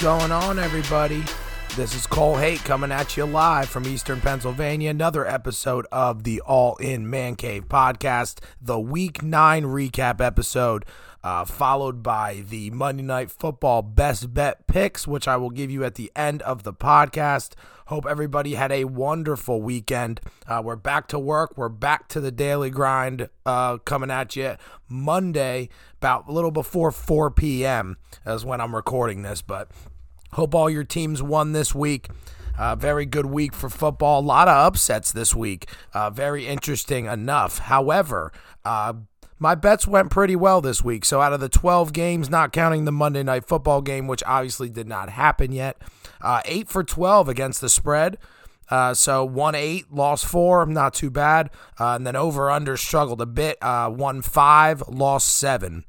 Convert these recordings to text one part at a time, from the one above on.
going on, everybody? This is Cole Haight coming at you live from Eastern Pennsylvania. Another episode of the All In Man Cave podcast, the Week 9 recap episode, uh, followed by the Monday Night Football best bet picks, which I will give you at the end of the podcast. Hope everybody had a wonderful weekend. Uh, we're back to work. We're back to the daily grind uh, coming at you Monday, about a little before 4 p.m. is when I'm recording this, but Hope all your teams won this week. Uh, very good week for football. A lot of upsets this week. Uh, very interesting enough. However, uh, my bets went pretty well this week. So out of the 12 games, not counting the Monday night football game, which obviously did not happen yet, uh, 8 for 12 against the spread. Uh, so 1 8, lost four, not too bad. Uh, and then over under struggled a bit. Uh, won five, lost seven.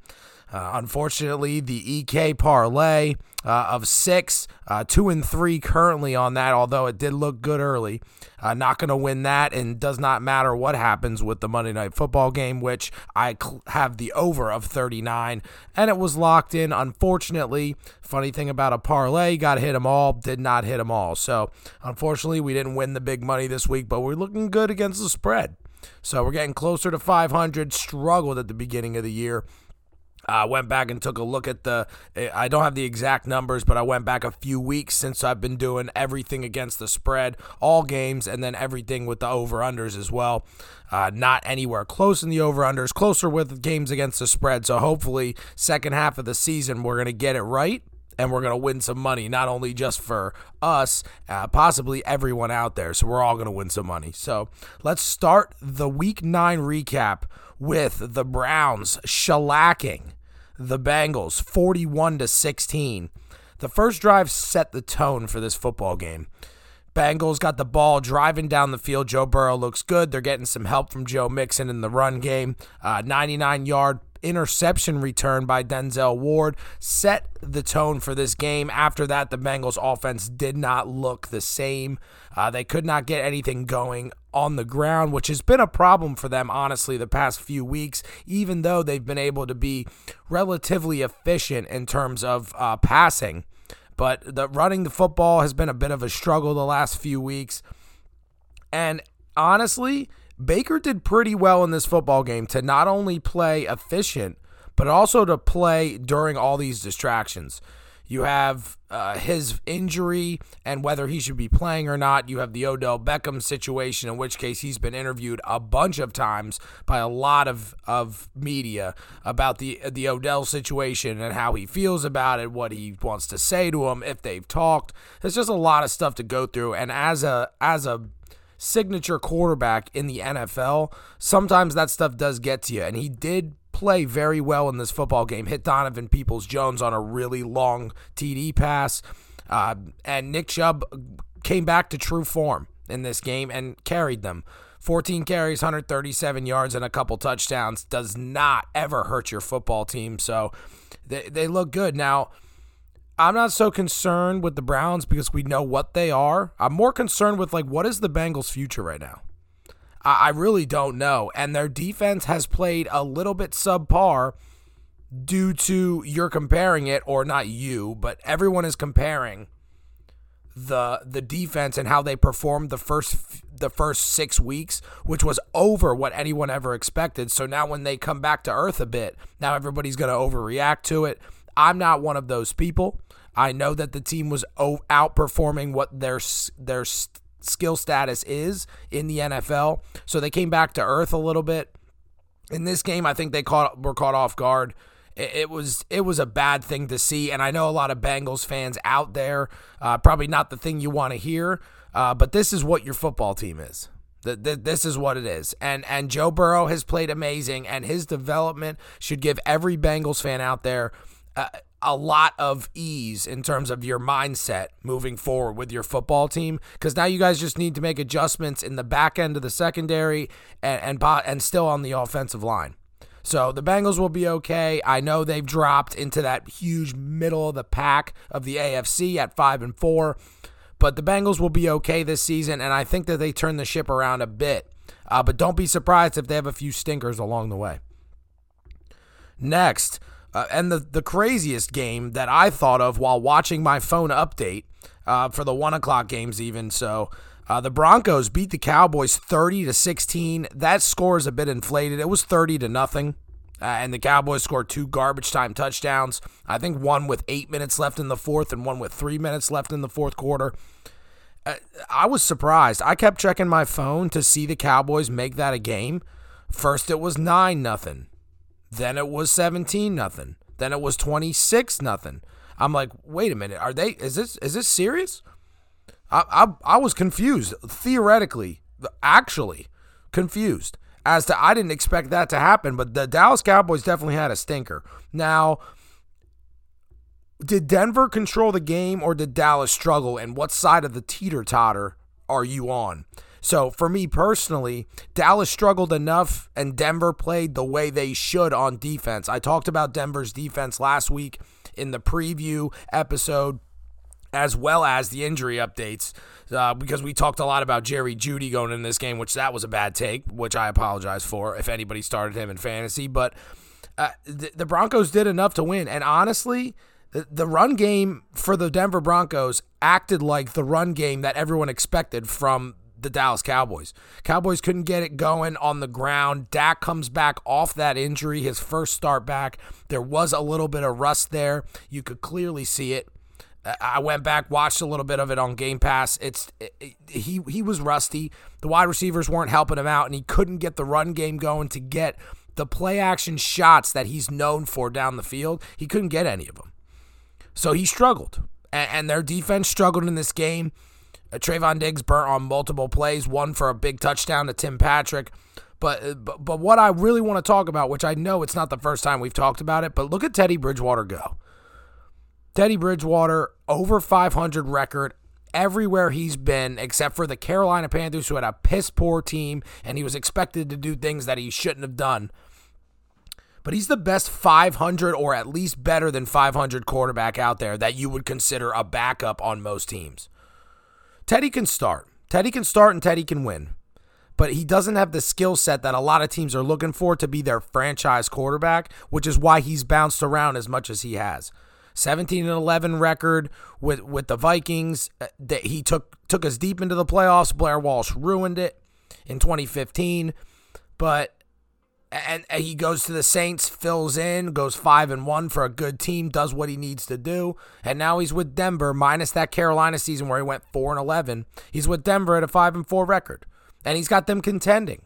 Uh, unfortunately, the EK parlay uh, of six, uh, two and three currently on that, although it did look good early. Uh, not going to win that, and does not matter what happens with the Monday Night Football game, which I cl- have the over of 39, and it was locked in. Unfortunately, funny thing about a parlay, got hit them all, did not hit them all. So, unfortunately, we didn't win the big money this week, but we're looking good against the spread. So, we're getting closer to 500, struggled at the beginning of the year. I went back and took a look at the. I don't have the exact numbers, but I went back a few weeks since I've been doing everything against the spread, all games, and then everything with the over unders as well. Uh, not anywhere close in the over unders, closer with games against the spread. So hopefully, second half of the season, we're gonna get it right and we're going to win some money, not only just for us, uh, possibly everyone out there. So we're all going to win some money. So let's start the week nine recap with the Browns shellacking the Bengals 41 to 16. The first drive set the tone for this football game. Bengals got the ball driving down the field. Joe Burrow looks good. They're getting some help from Joe Mixon in the run game. Uh, 99 yard interception return by Denzel Ward set the tone for this game. After that, the Bengals offense did not look the same. Uh, they could not get anything going on the ground, which has been a problem for them, honestly, the past few weeks, even though they've been able to be relatively efficient in terms of uh, passing. But the running the football has been a bit of a struggle the last few weeks. And honestly, Baker did pretty well in this football game to not only play efficient, but also to play during all these distractions. You have uh, his injury and whether he should be playing or not. You have the Odell Beckham situation, in which case he's been interviewed a bunch of times by a lot of, of media about the the Odell situation and how he feels about it, what he wants to say to him, if they've talked. There's just a lot of stuff to go through, and as a as a signature quarterback in the NFL, sometimes that stuff does get to you, and he did play very well in this football game. Hit Donovan Peoples Jones on a really long TD pass. Uh, and Nick Chubb came back to true form in this game and carried them. 14 carries, 137 yards, and a couple touchdowns does not ever hurt your football team. So they, they look good. Now, I'm not so concerned with the Browns because we know what they are. I'm more concerned with, like, what is the Bengals' future right now? I really don't know. And their defense has played a little bit subpar due to you're comparing it, or not you, but everyone is comparing the the defense and how they performed the first the first six weeks, which was over what anyone ever expected. So now when they come back to earth a bit, now everybody's going to overreact to it. I'm not one of those people. I know that the team was outperforming what their their skill status is in the NFL. So they came back to earth a little bit. In this game, I think they caught were caught off guard. It, was it was a bad thing to see, and I know a lot of Bengals fans out there. Uh, probably not the thing you want to hear, uh, but this is what your football team is. This is what it is, and and Joe Burrow has played amazing, and his development should give every Bengals fan out there uh, a lot of ease in terms of your mindset moving forward with your football team because now you guys just need to make adjustments in the back end of the secondary and, and and still on the offensive line. So the Bengals will be okay. I know they've dropped into that huge middle of the pack of the AFC at 5 and 4, but the Bengals will be okay this season and I think that they turn the ship around a bit. Uh, but don't be surprised if they have a few stinkers along the way. Next, Uh, and the, the craziest game that I thought of while watching my phone update uh, for the one o'clock games, even so, uh, the Broncos beat the Cowboys 30 to 16. That score is a bit inflated. It was 30 to nothing. Uh, and the Cowboys scored two garbage time touchdowns. I think one with eight minutes left in the fourth and one with three minutes left in the fourth quarter. Uh, I was surprised. I kept checking my phone to see the Cowboys make that a game. First it was 9 nothing. Then it was 17 nothing. Then it was 26 nothing. I'm like, "Wait a minute. Are they is this is this serious?" I I I was confused theoretically, actually confused as to I didn't expect that to happen, but the Dallas Cowboys definitely had a stinker. Now, did Denver control the game or did Dallas struggle? And what side of the teeter totter are you on? So, for me personally, Dallas struggled enough and Denver played the way they should on defense. I talked about Denver's defense last week in the preview episode as well as the injury updates uh, because we talked a lot about Jerry Jeudy going in this game, which that was a bad take, which I apologize for if anybody started him in fantasy. But uh, the, the Broncos did enough to win, and honestly, the, the run game for the Denver Broncos acted like the run game that everyone expected from the Dallas Cowboys. Cowboys couldn't get it going on the ground. Dak comes back off that injury, his first start back. There was a little bit of rust there. You could clearly see it. I went back, watched a little bit of it on Game Pass. It's it, it, he he was rusty. The wide receivers weren't helping him out, and he couldn't get the run game going to get the play action shots that he's known for down the field. He couldn't get any of them, so he struggled. And, and their defense struggled in this game. Uh, Trevon Diggs burnt on multiple plays, one for a big touchdown to Tim Patrick. But, uh, but but what I really want to talk about, which I know it's not the first time we've talked about it, but look at Teddy Bridgewater go. Teddy Bridgewater, over 500 record everywhere he's been, except for the Carolina Panthers, who had a piss poor team, and he was expected to do things that he shouldn't have done. But he's the best 500 or at least better than 500 quarterback out there that you would consider a backup on most teams. Teddy can start. Teddy can start and Teddy can win. But he doesn't have the skill set that a lot of teams are looking for to be their franchise quarterback, which is why he's bounced around as much as he has. 17 and 11 record with with the Vikings. Uh, that he took took us deep into the playoffs. Blair Walsh ruined it in 2015, but and, he goes to the Saints, fills in, goes five and one for a good team, does what he needs to do, and now he's with Denver, minus that Carolina season where he went four and eleven. He's with Denver at a five and four record, and he's got them contending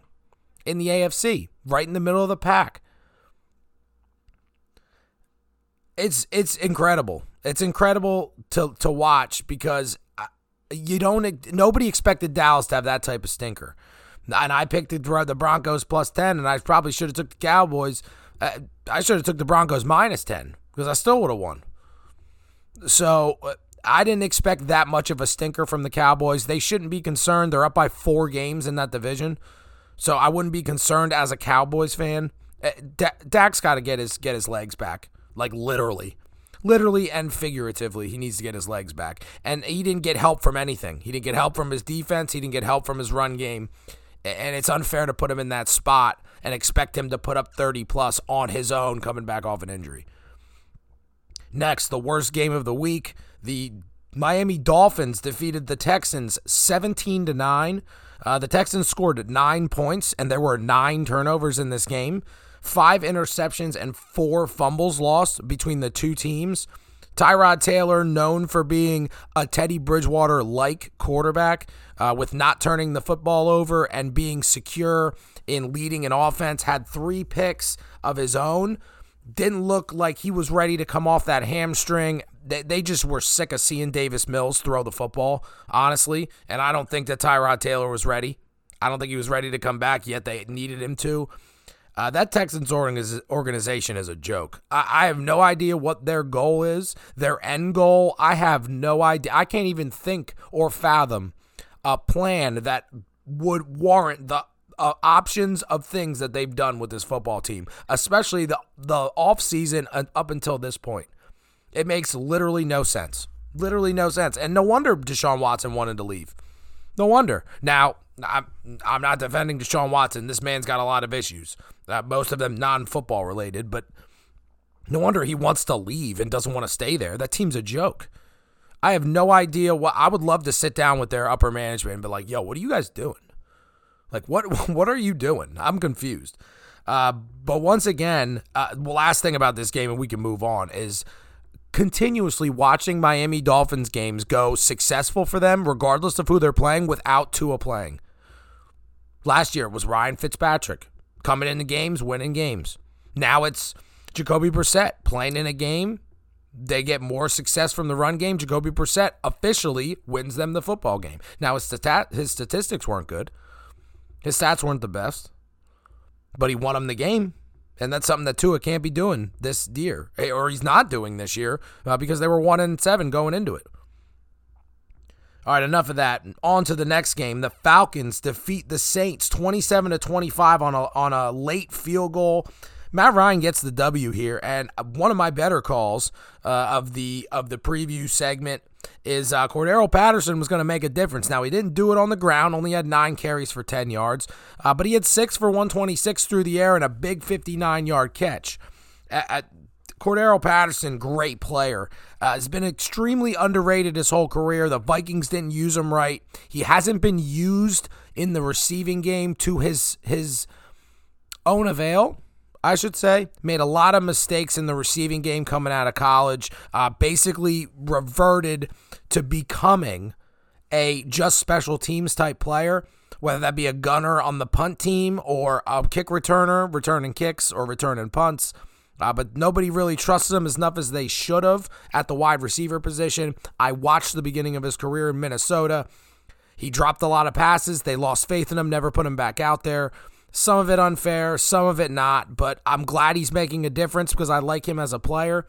in the AFC, right in the middle of the pack it's it's incredible. It's incredible to to watch because uh, you don't nobody expected Dallas to have that type of stinker. And I picked the Broncos plus 10 and I probably should have took the Cowboys. Uh, I should have took the Broncos minus 10 because I still would have won. So uh, I didn't expect that much of a stinker from the Cowboys. They shouldn't be concerned. They're up by 4 games in that division. So I wouldn't be concerned as a Cowboys fan. Dak's got to get his get his legs back like literally. Literally and figuratively, he needs to get his legs back. And he didn't get help from anything. He didn't get help from his defense. He didn't get help from his run game. And it's unfair to put him in that spot and expect him to put up 30 plus on his own coming back off an injury. Next, the worst game of the week. The Miami Dolphins defeated the Texans 17 to 9. Uh, the Texans scored nine points, and there were nine turnovers in this game five interceptions and four fumbles lost between the two teams. Tyrod Taylor, known for being a Teddy Bridgewater like quarterback, uh, with not turning the football over and being secure in leading an offense, had three picks of his own. Didn't look like he was ready to come off that hamstring. They, they just were sick of seeing Davis Mills throw the football, honestly. And I don't think that Tyrod Taylor was ready. I don't think he was ready to come back, yet they needed him to. Uh, that Texans organization is a joke. I, I, have no idea what their goal is, their end goal. I have no idea. I can't even think or fathom a plan that would warrant the uh, options of things that they've done with this football team, especially the the off season up until this point. It makes literally no sense. Literally no sense. And no wonder Deshaun Watson wanted to leave. No wonder. Now, I'm, I'm not defending Deshaun Watson. This man's got a lot of issues, uh, most of them non football related, but No wonder he wants to leave and doesn't want to stay there. That team's a joke. I have no idea what I would love to sit down with their upper management and be like, "Yo, what are you guys doing? Like, what what are you doing? I'm confused." Uh, but once again, uh, the last thing about this game, and we can move on, is continuously watching Miami Dolphins games go successful for them, regardless of who they're playing, without Tua playing. Last year was Ryan Fitzpatrick coming into games, winning games. Now it's Jacoby Brissett playing in a game they get more success from the run game. Jacoby Brissett officially wins them the football game. Now his stat his statistics weren't good. His stats weren't the best, but he won them the game, and that's something that Tua can't be doing this year, eh, or he's not doing this year uh, because they were one and seven going into it. All right, enough of that. On to the next game. The Falcons defeat the Saints 27 to 25 on a on a late field goal. Matt Ryan gets the W here, and one of my better calls uh, of the of the preview segment is uh, Cordarrelle Patterson was going to make a difference. Now he didn't do it on the ground; only had nine carries for ten yards, uh, but he had six for 126 through the air and a big 59 yard catch. At, Cordarrelle Patterson, great player, uh, has been extremely underrated his whole career. The Vikings didn't use him right. He hasn't been used in the receiving game to his his own avail. I should say, made a lot of mistakes in the receiving game coming out of college. Uh, basically reverted to becoming a just special teams type player, whether that be a gunner on the punt team or a kick returner, returning kicks or returning punts. Uh, but nobody really trusts him as enough as they should have at the wide receiver position. I watched the beginning of his career in Minnesota. He dropped a lot of passes. They lost faith in him, never put him back out there. Some of it unfair, some of it not, but I'm glad he's making a difference because I like him as a player.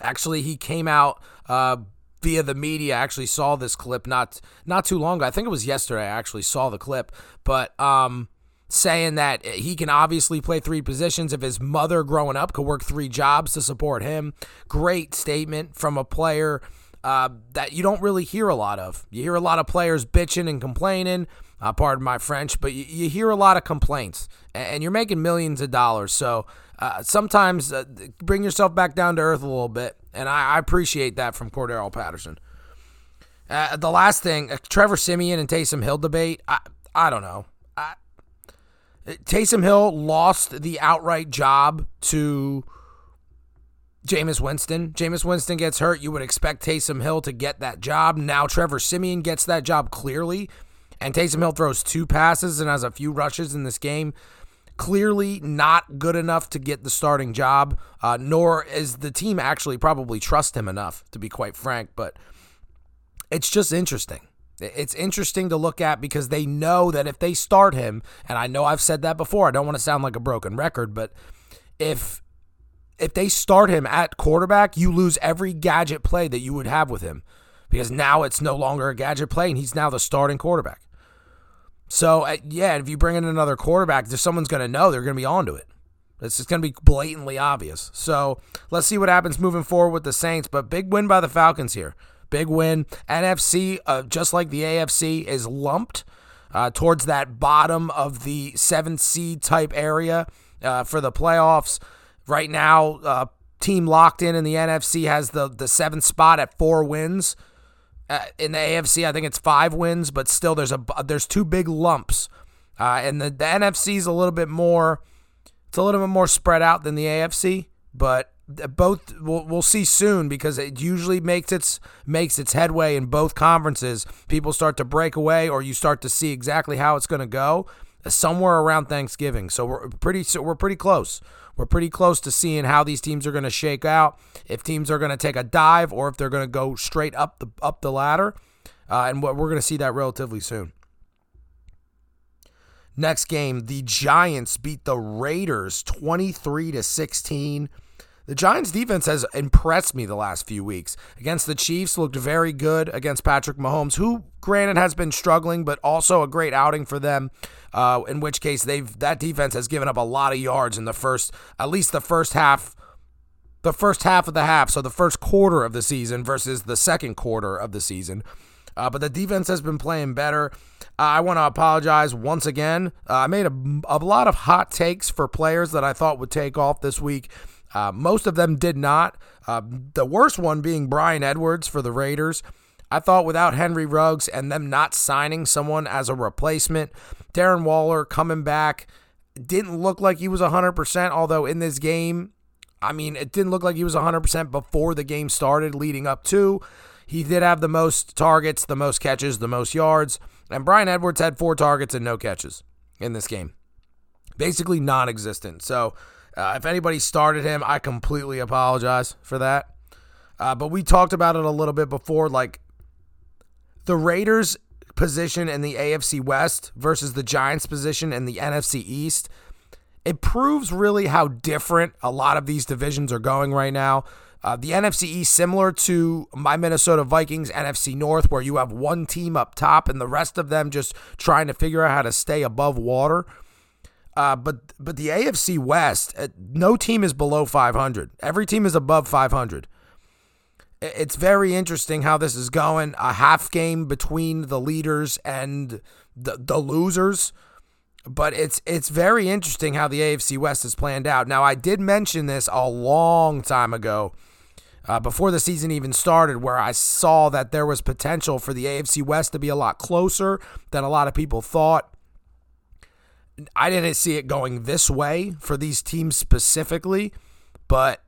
Actually, he came out uh, via the media. I actually saw this clip not not too long ago. I think it was yesterday. I actually saw the clip, but um, saying that he can obviously play three positions if his mother growing up could work three jobs to support him. Great statement from a player uh, that you don't really hear a lot of. You hear a lot of players bitching and complaining uh, pardon my French, but you, you, hear a lot of complaints, and you're making millions of dollars. So uh, sometimes uh, bring yourself back down to earth a little bit, and I, I appreciate that from Cordarrelle Patterson. Uh, the last thing, uh, Trevor Siemian and Taysom Hill debate. I I don't know. Taysom Hill lost the outright job to Jameis Winston. Jameis Winston gets hurt. You would expect Taysom Hill to get that job. Now Trevor Siemian gets that job clearly. And Taysom Hill throws two passes and has a few rushes in this game. Clearly not good enough to get the starting job, uh, nor is the team actually probably trust him enough, to be quite frank. But it's just interesting. It's interesting to look at because they know that if they start him, and I know I've said that before, I don't want to sound like a broken record, but if if they start him at quarterback, you lose every gadget play that you would have with him because now it's no longer a gadget play and he's now the starting quarterback. So uh, yeah, if you bring in another quarterback, there's someone's going to know they're going to be onto it. It's just going to be blatantly obvious. So let's see what happens moving forward with the Saints. But big win by the Falcons here. Big win. NFC, uh, just like the AFC, is lumped uh, towards that bottom of the seventh seed type area uh, for the playoffs. Right now, uh, team locked in in the NFC has the the seventh spot at four wins. Uh, in the AFC, I think it's five wins, but still there's a there's two big lumps, uh, and the, the NFC is a little bit more. It's a little bit more spread out than the AFC, but both we'll, we'll see soon because it usually makes its makes its headway in both conferences. People start to break away, or you start to see exactly how it's going to go somewhere around Thanksgiving. So we're pretty so we're pretty close. We're pretty close to seeing how these teams are going to shake out. If teams are going to take a dive or if they're going to go straight up the up the ladder, uh, and we're going to see that relatively soon. Next game, the Giants beat the Raiders 23 to 16. The Giants defense has impressed me the last few weeks. Against the Chiefs, looked very good against Patrick Mahomes, who granted has been struggling, but also a great outing for them. Uh, in which case, they've that defense has given up a lot of yards in the first, at least the first half, the first half of the half. So the first quarter of the season versus the second quarter of the season. Uh, but the defense has been playing better. Uh, I want to apologize once again. Uh, I made a, a lot of hot takes for players that I thought would take off this week. Uh, most of them did not. Uh, the worst one being Bryan Edwards for the Raiders. I thought without Henry Ruggs and them not signing someone as a replacement, Darren Waller coming back didn't look like he was 100%, although in this game, I mean, it didn't look like he was 100% before the game started leading up to. He did have the most targets, the most catches, the most yards, and Bryan Edwards had four targets and no catches in this game. Basically non existent. So, uh, if anybody started him, I completely apologize for that. Uh, but we talked about it a little bit before. Like the Raiders' position in the AFC West versus the Giants' position in the NFC East, it proves really how different a lot of these divisions are going right now. Uh, the NFC East, similar to my Minnesota Vikings NFC North, where you have one team up top and the rest of them just trying to figure out how to stay above water. Uh, but but the AFC West, uh, no team is below 500. Every team is above 500. It's very interesting how this is going. A half game between the leaders and the the losers, but it's it's very interesting how the AFC West is planned out. Now I did mention this a long time ago. Uh, before the season even started, where I saw that there was potential for the AFC West to be a lot closer than a lot of people thought. I didn't see it going this way for these teams specifically, but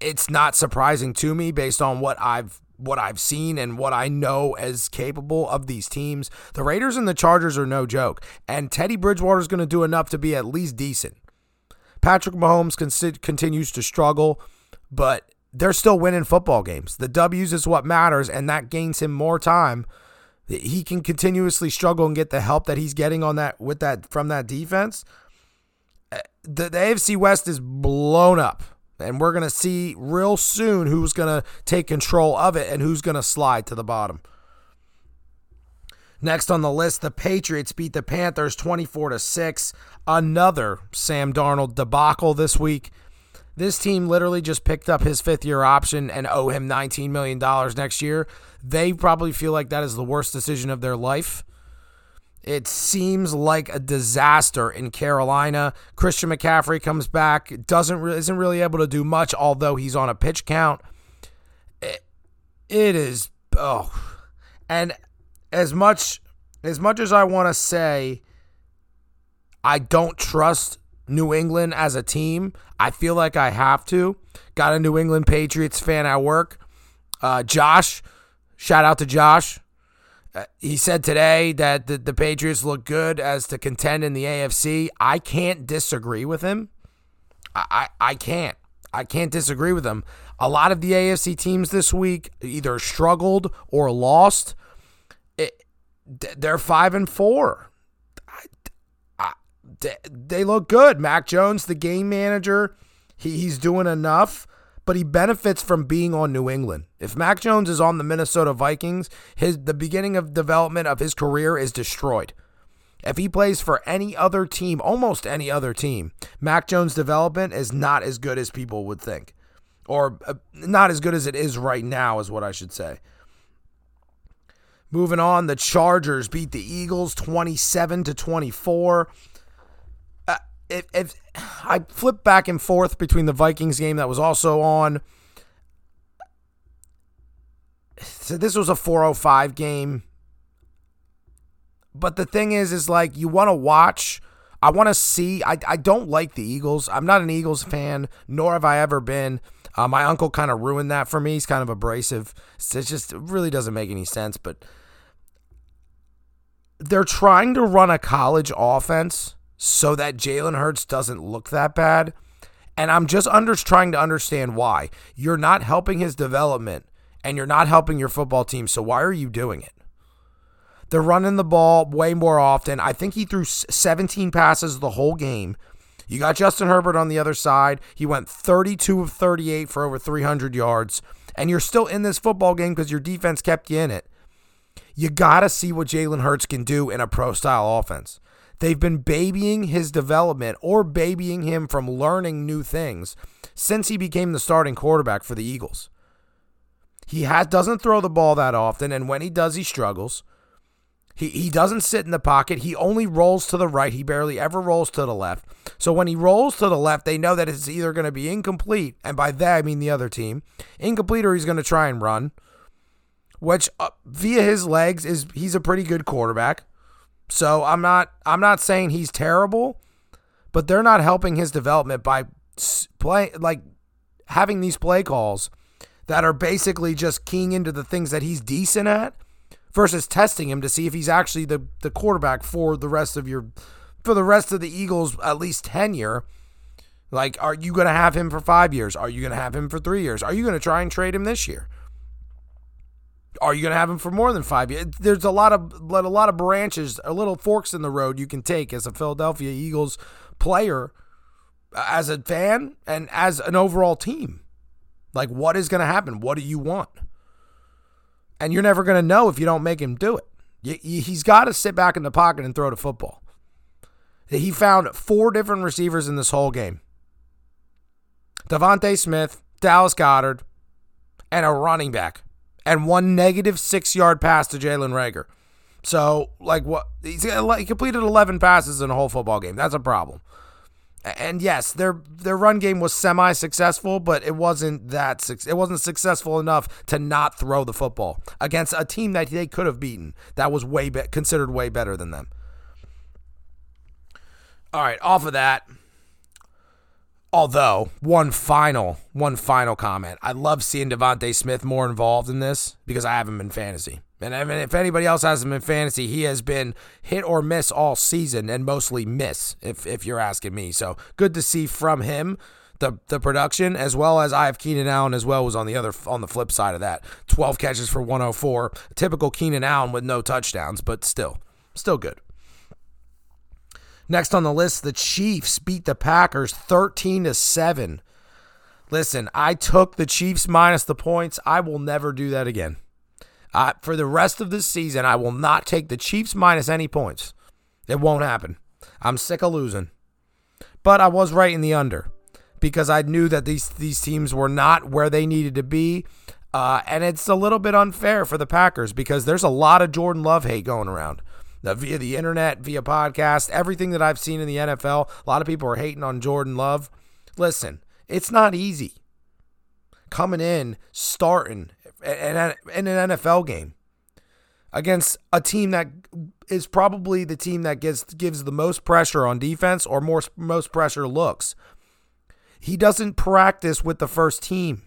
it's not surprising to me based on what I've what I've seen and what I know as capable of these teams. The Raiders and the Chargers are no joke, and Teddy Bridgewater is going to do enough to be at least decent. Patrick Mahomes con- continues to struggle, but they're still winning football games. The W's is what matters, and that gains him more time he can continuously struggle and get the help that he's getting on that with that from that defense. Uh, the, the AFC West is blown up, and we're gonna see real soon who's gonna take control of it and who's gonna slide to the bottom. Next on the list, the Patriots beat the Panthers 24 to 6. Another Sam Darnold debacle this week. This team literally just picked up his fifth year option and owe him $19 million next year. They probably feel like that is the worst decision of their life. It seems like a disaster in Carolina. Christian McCaffrey comes back, doesn't isn't really able to do much, although he's on a pitch count. it, it is oh, and as much as much as I want to say, I don't trust New England as a team. I feel like I have to. Got a New England Patriots fan at work. Uh, Josh, shout out to Josh. Uh, he said today that the, the Patriots look good as to contend in the AFC. I can't disagree with him. I, I, I can't. I can't disagree with him. A lot of the AFC teams this week either struggled or lost. It, they're five and four they look good. Mac Jones, the game manager, he, he's doing enough, but he benefits from being on New England. If Mac Jones is on the Minnesota Vikings, his the beginning of development of his career is destroyed. If he plays for any other team, almost any other team, Mac Jones' development is not as good as people would think. Or uh, not as good as it is right now, is what I should say. Moving on, the Chargers beat the Eagles 27 to 24 if, if I flip back and forth between the Vikings game that was also on. So this was a 405 game. But the thing is, is like you want to watch. I want to see. I, I don't like the Eagles. I'm not an Eagles fan, nor have I ever been. Uh, my uncle kind of ruined that for me. He's kind of abrasive. It just really doesn't make any sense. But they're trying to run a college offense so that Jalen Hurts doesn't look that bad. And I'm just under trying to understand why. You're not helping his development and you're not helping your football team. So why are you doing it? They're running the ball way more often. I think he threw 17 passes the whole game. You got Justin Herbert on the other side. He went 32 of 38 for over 300 yards. And you're still in this football game because your defense kept you in it. You got to see what Jalen Hurts can do in a pro style offense. They've been babying his development or babying him from learning new things since he became the starting quarterback for the Eagles. He has, doesn't throw the ball that often, and when he does, he struggles. He, he doesn't sit in the pocket. He only rolls to the right. He barely ever rolls to the left. So when he rolls to the left, they know that it's either going to be incomplete, and by that I mean the other team, incomplete, or he's going to try and run. Which uh, via his legs is he's a pretty good quarterback. So I'm not I'm not saying he's terrible, but they're not helping his development by play like having these play calls that are basically just keying into the things that he's decent at versus testing him to see if he's actually the, the quarterback for the rest of your for the rest of the Eagles at least tenure. Like, are you going to have him for five years? Are you going to have him for three years? Are you going to try and trade him this year? Are you going to have him for more than five years? There's a lot of a lot of branches, a little forks in the road you can take as a Philadelphia Eagles player, as a fan, and as an overall team. Like, what is going to happen? What do you want? And you're never going to know if you don't make him do it. He's got to sit back in the pocket and throw the football. He found four different receivers in this whole game DeVonta Smith, Dallas Goedert, and a running back, and one negative six yard pass to Jalen Reagor. So, like, what? He's, he completed 11 passes in a whole football game. That's a problem. And yes, their their run game was semi successful, but it wasn't that it wasn't successful enough to not throw the football against a team that they could have beaten. That was way be- considered way better than them. All right, off of that. Although one final one final comment, I love seeing DeVonta Smith more involved in this because I have him in fantasy. And I mean, if anybody else has him in fantasy, he has been hit or miss all season and mostly miss, if, if you're asking me. So good to see from him the the production as well as I have Keenan Allen as well was on the other on the flip side of that. 12 catches for 104. Typical Keenan Allen with no touchdowns, but still still good. Next on the list, the Chiefs beat the Packers 13 to 7. Listen, I took the Chiefs minus the points. I will never do that again. For the rest of this season, I will not take the Chiefs minus any points. It won't happen. I'm sick of losing. But I was right in the under because I knew that these these teams were not where they needed to be. Uh, and it's a little bit unfair for the Packers because there's a lot of Jordan Love hate going around. Now, via the internet, via podcast, everything that I've seen in the NFL, a lot of people are hating on Jordan Love. Listen, it's not easy coming in, starting in an NFL game against a team that is probably the team that gets gives the most pressure on defense or more most pressure looks. He doesn't practice with the first team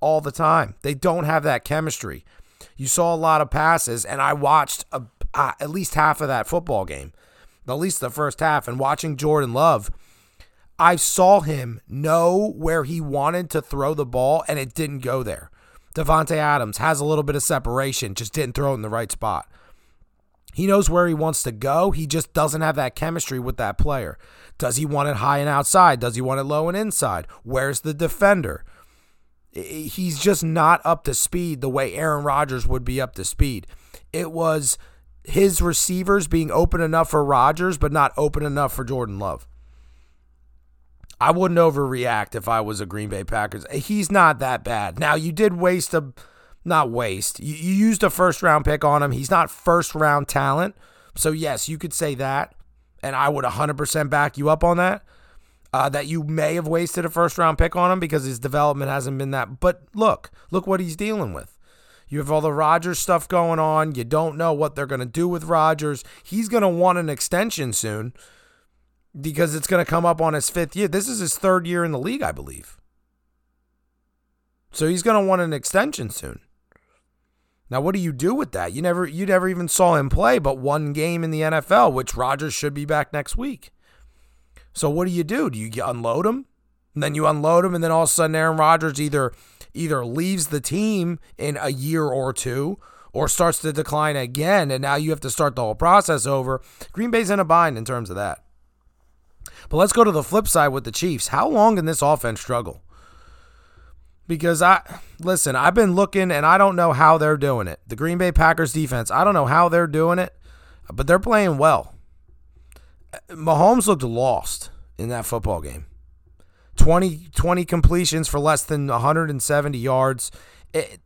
all the time. They don't have that chemistry. You saw a lot of passes, and I watched a, uh, at least half of that football game, at least the first half, and watching Jordan Love. I saw him know where he wanted to throw the ball, and it didn't go there. Davante Adams has a little bit of separation, just didn't throw it in the right spot. He knows where he wants to go. He just doesn't have that chemistry with that player. Does he want it high and outside? Does he want it low and inside? Where's the defender? He's just not up to speed the way Aaron Rodgers would be up to speed. It was his receivers being open enough for Rodgers, but not open enough for Jordan Love. I wouldn't overreact if I was a Green Bay Packers. He's not that bad. Now you did waste a not waste. You, you used a first round pick on him. He's not first round talent. So yes, you could say that and I would 100% back you up on that. Uh, that you may have wasted a first round pick on him because his development hasn't been that. But look, look what he's dealing with. You have all the Rodgers stuff going on. You don't know what they're going to do with Rodgers. He's going to want an extension soon because it's going to come up on his fifth year. This is his third year in the league, I believe. So he's going to want an extension soon. Now, what do you do with that? You never, you never even saw him play, but one game in the NFL, which Rodgers should be back next week. So what do you do? Do you unload him? And then you unload him, and then all of a sudden Aaron Rodgers either either leaves the team in a year or two, or starts to decline again, and now you have to start the whole process over. Green Bay's in a bind in terms of that. But let's go to the flip side with the Chiefs. How long can this offense struggle? Because I listen, I've been looking and I don't know how they're doing it. The Green Bay Packers defense, I don't know how they're doing it, but they're playing well. Mahomes looked lost in that football game. 20, 20 completions for less than 170 yards. It,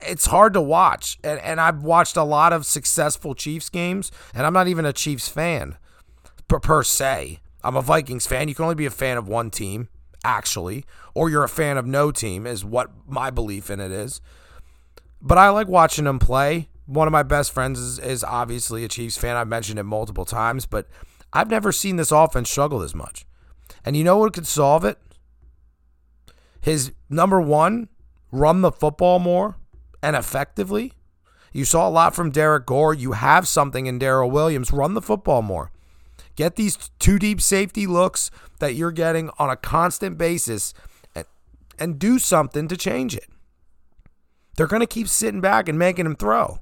it's hard to watch. And, and I've watched a lot of successful Chiefs games, and I'm not even a Chiefs fan per, per se. I'm a Vikings fan. You can only be a fan of one team, actually, or you're a fan of no team, is what my belief in it is. But I like watching them play. One of my best friends is, is obviously a Chiefs fan. I've mentioned it multiple times, but I've never seen this offense struggle this much. And you know what could solve it? His number one, run the football more and effectively. You saw a lot from Derrick Gore. You have something in Darrel Williams. Run the football more. Get these two deep safety looks that you're getting on a constant basis and, and do something to change it. They're going to keep sitting back and making him throw.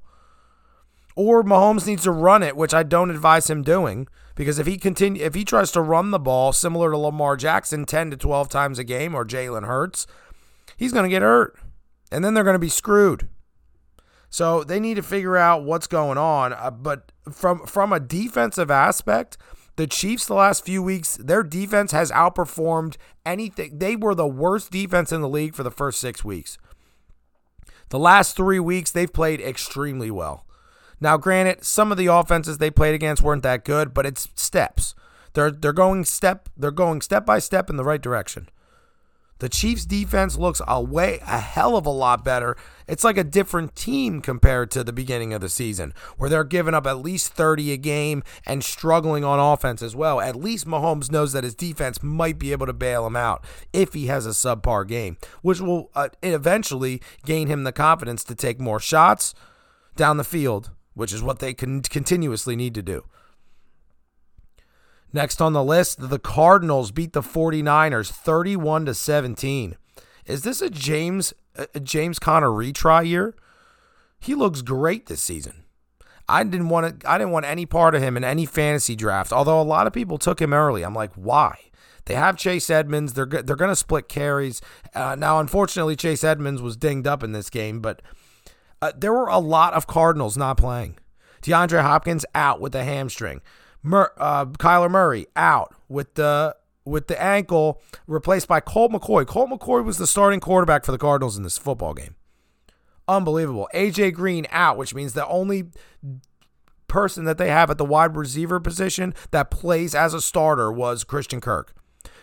Or Mahomes needs to run it, which I don't advise him doing because if he continue if he tries to run the ball similar to Lamar Jackson 10 to 12 times a game or Jalen Hurts, he's going to get hurt. And then they're going to be screwed. So they need to figure out what's going on, uh, but from from a defensive aspect, the Chiefs the last few weeks, their defense has outperformed anything. They were the worst defense in the league for the first 6 weeks. The last 3 weeks they've played extremely well. Now, granted, some of the offenses they played against weren't that good, but it's steps. They're they're going step they're going step by step in the right direction. The Chiefs defense looks a way a hell of a lot better. It's like a different team compared to the beginning of the season, where they're giving up at least 30 a game and struggling on offense as well. At least Mahomes knows that his defense might be able to bail him out if he has a subpar game, which will uh, eventually gain him the confidence to take more shots down the field, which is what they can continuously need to do. Next on the list, the Cardinals beat the 49ers 31 to 17. Is this a James a James Conner retry year? He looks great this season. I didn't want to I didn't want any part of him in any fantasy draft, although a lot of people took him early. I'm like, "Why?" They have Chase Edmonds. They're they're going to split carries. Uh, now, unfortunately, Chase Edmonds was dinged up in this game, but uh, there were a lot of Cardinals not playing. DeAndre Hopkins out with a hamstring. Mur- uh, Kyler Murray out with the with the ankle, replaced by Colt McCoy. Colt McCoy was the starting quarterback for the Cardinals in this football game. Unbelievable. AJ Green out, which means the only person that they have at the wide receiver position that plays as a starter was Christian Kirk.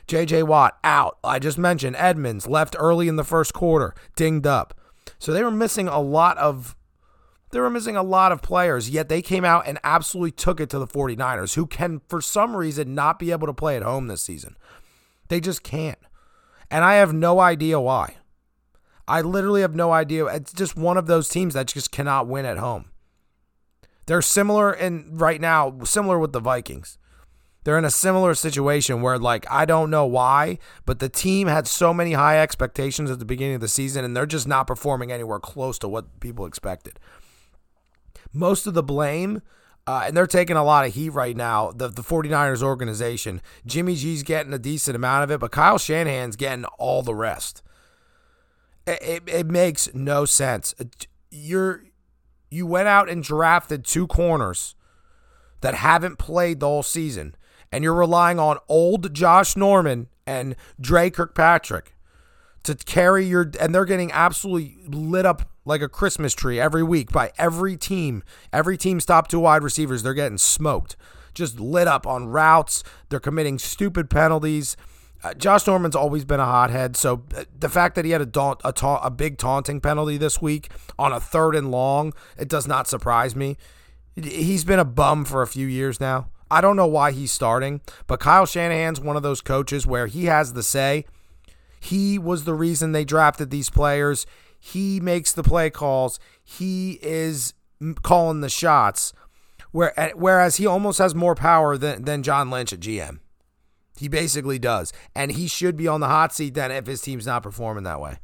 JJ Watt out. I just mentioned Edmonds left early in the first quarter, dinged up. So they were missing a lot of they were missing a lot of players, yet they came out and absolutely took it to the 49ers, who can, for some reason, not be able to play at home this season. They just can't. And I have no idea why. I literally have no idea. It's just one of those teams that just cannot win at home. They're similar and right now, similar with the Vikings. They're in a similar situation where, like, I don't know why, but the team had so many high expectations at the beginning of the season, and they're just not performing anywhere close to what people expected most of the blame. Uh, and they're taking a lot of heat right now, the, the 49ers organization. Jimmy G's getting a decent amount of it, but Kyle Shanahan's getting all the rest. It, it, it makes no sense. Uh, you're you went out and drafted two corners that haven't played the whole season, and you're relying on old Josh Norman and Dre Kirkpatrick to carry your and they're getting absolutely lit up like a Christmas tree every week by every team. Every team's top two wide receivers, they're getting smoked. Just lit up on routes. They're committing stupid penalties. Uh, Josh Norman's always been a hothead, so uh, the fact that he had a, daunt, a, ta- a big taunting penalty this week on a third and long, it does not surprise me. He's been a bum for a few years now. I don't know why he's starting, but Kyle Shanahan's one of those coaches where he has the say. He was the reason they drafted these players. He makes the play calls. He is calling the shots. Eh, whereas he almost has more power than, than John Lynch at GM. He basically does. And he should be on the hot seat then if his team's not performing that way.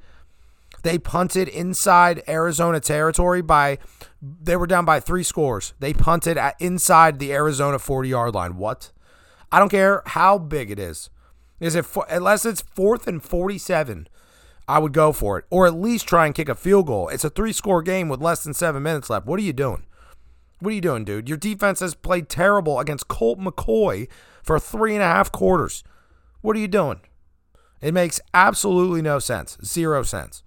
They punted inside Arizona territory by, they were down by three scores. They punted at inside the Arizona 40 yard line. What? I don't care how big it is. Is it unless it's fourth and 47? I would go for it, or at least try and kick a field goal. It's a three score game with less than seven minutes left. What are you doing? What are you doing, dude? Your defense has played terrible against Colt McCoy for three and a half quarters. What are you doing? It makes absolutely no sense. Zero sense.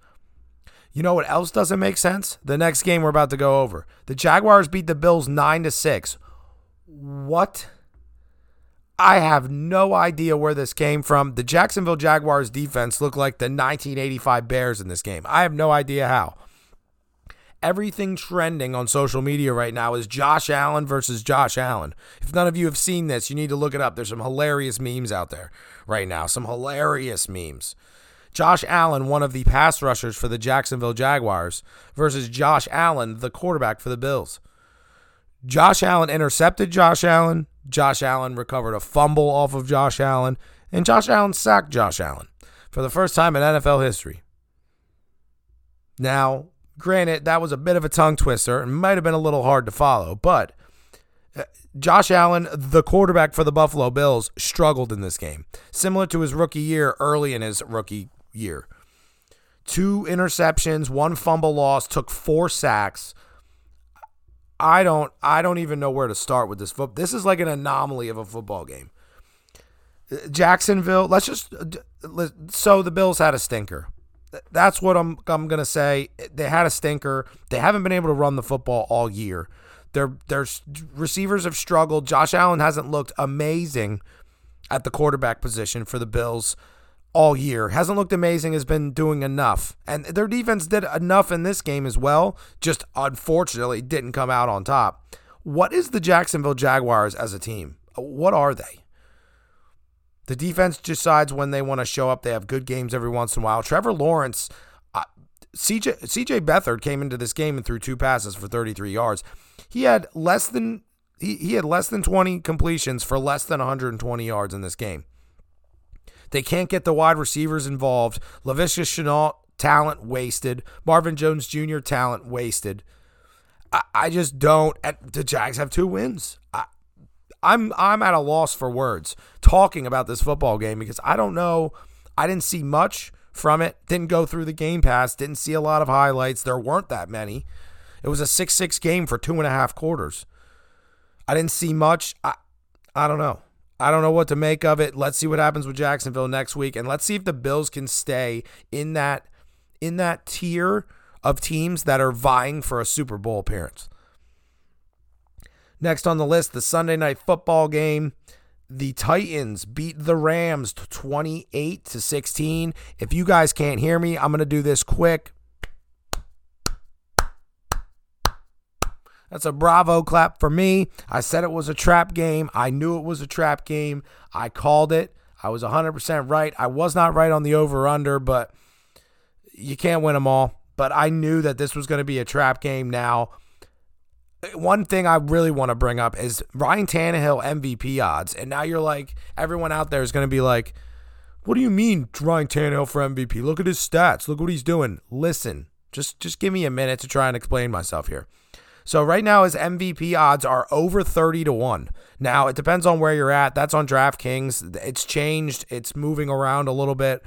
You know what else doesn't make sense? The next game we're about to go over. The Jaguars beat the Bills 9 to 6. What? I have no idea where this came from. The Jacksonville Jaguars defense looked like the 1985 Bears in this game. I have no idea how. Everything trending on social media right now is Josh Allen versus Josh Allen. If none of you have seen this, you need to look it up. There's some hilarious memes out there right now. Some hilarious memes. Josh Allen, one of the pass rushers for the Jacksonville Jaguars, versus Josh Allen, the quarterback for the Bills. Josh Allen intercepted Josh Allen. Josh Allen recovered a fumble off of Josh Allen. And Josh Allen sacked Josh Allen for the first time in NFL history. Now, granted, that was a bit of a tongue twister and might have been a little hard to follow, but uh, Josh Allen, the quarterback for the Buffalo Bills, struggled in this game, similar to his rookie year early in his rookie year. Two interceptions, one fumble loss, took four sacks. I don't I don't even know where to start with this foot. This is like an anomaly of a football game. Jacksonville, let's just so the Bills had a stinker. That's what I'm I'm going to say. They had a stinker. They haven't been able to run the football all year. Their their receivers have struggled. Josh Allen hasn't looked amazing at the quarterback position for the Bills all year. Hasn't looked amazing, has been doing enough. And their defense did enough in this game as well, just unfortunately didn't come out on top. What is the Jacksonville Jaguars as a team? What are they? The defense decides when they want to show up. They have good games every once in a while. Trevor Lawrence, uh, CJ CJ Beathard came into this game and threw two passes for 33 yards. He had less than he, he had less than 20 completions for less than 120 yards in this game. They can't get the wide receivers involved. Laviska Shenault, talent wasted. Marvin Jones Jr., talent wasted. I, I just don't. The Jags have two wins. I, I'm I'm at a loss for words talking about this football game because I don't know. I didn't see much from it. Didn't go through the Game Pass. Didn't see a lot of highlights. There weren't that many. It was a six-six game for two and a half quarters. I didn't see much. I I don't know. I don't know what to make of it. Let's see what happens with Jacksonville next week, and let's see if the Bills can stay in that in that tier of teams that are vying for a Super Bowl appearance. Next on the list, the Sunday night football game. The Titans beat the Rams 28 to 16. If you guys can't hear me, I'm going to do this quick. That's a bravo clap for me. I said it was a trap game. I knew it was a trap game. I called it. I was 100% right. I was not right on the over under, but you can't win them all. But I knew that this was going to be a trap game now. One thing I really want to bring up is Ryan Tannehill MVP odds. And now you're like, everyone out there is going to be like, what do you mean Ryan Tannehill for MVP? Look at his stats. Look what he's doing. Listen, just just give me a minute to try and explain myself here. So right now his MVP odds are over 30 to 1. Now it depends on where you're at. That's on DraftKings. It's changed. It's moving around a little bit.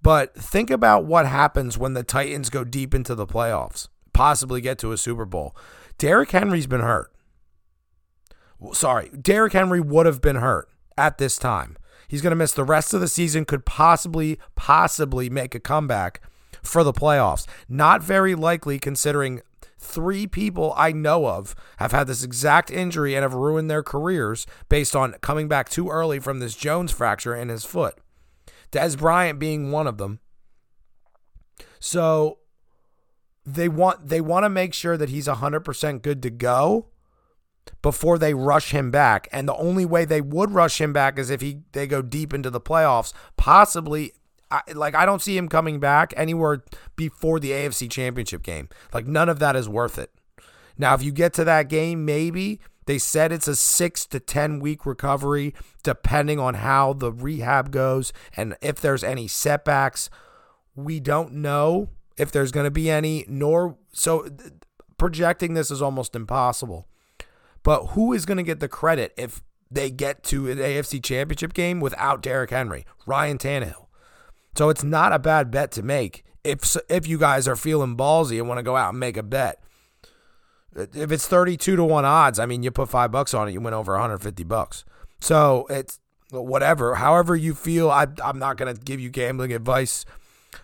But think about what happens when the Titans go deep into the playoffs, possibly get to a Super Bowl. Derrick Henry's been hurt. Sorry, Derrick Henry would have been hurt at this time. He's going to miss the rest of the season, could possibly, possibly make a comeback for the playoffs. Not very likely considering Three people I know of have had this exact injury and have ruined their careers based on coming back too early from this Jones fracture in his foot. Dez Bryant being one of them. So they want they want to make sure that he's 100% good to go before they rush him back. And the only way they would rush him back is if he they go deep into the playoffs, possibly I, like I don't see him coming back anywhere before the AFC Championship game. Like none of that is worth it. Now, if you get to that game, maybe they said it's a six to ten week recovery, depending on how the rehab goes and if there's any setbacks. We don't know if there's going to be any. Nor so projecting this is almost impossible. But who is going to get the credit if they get to an AFC Championship game without Derrick Henry? Ryan Tannehill. So it's not a bad bet to make if if you guys are feeling ballsy and want to go out and make a bet. If it's 32 to 1 odds, I mean you put 5 bucks on it, you win over 150 bucks. So it's whatever, however you feel. I I'm not going to give you gambling advice.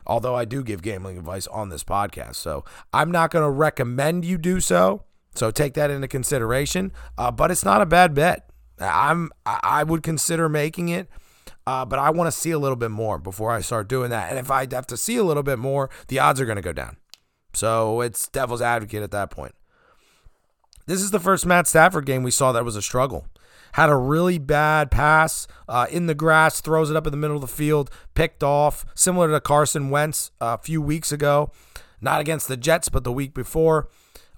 Although I do give gambling advice on this podcast. So I'm not going to recommend you do so. So take that into consideration. Uh, but it's not a bad bet. I'm I would consider making it. Uh, but I want to see a little bit more before I start doing that. And if I have to see a little bit more, the odds are going to go down. So it's devil's advocate at that point. This is the first Matt Stafford game we saw that was a struggle. Had a really bad pass uh, in the grass, throws it up in the middle of the field, picked off, similar to Carson Wentz a few weeks ago. Not against the Jets, but the week before.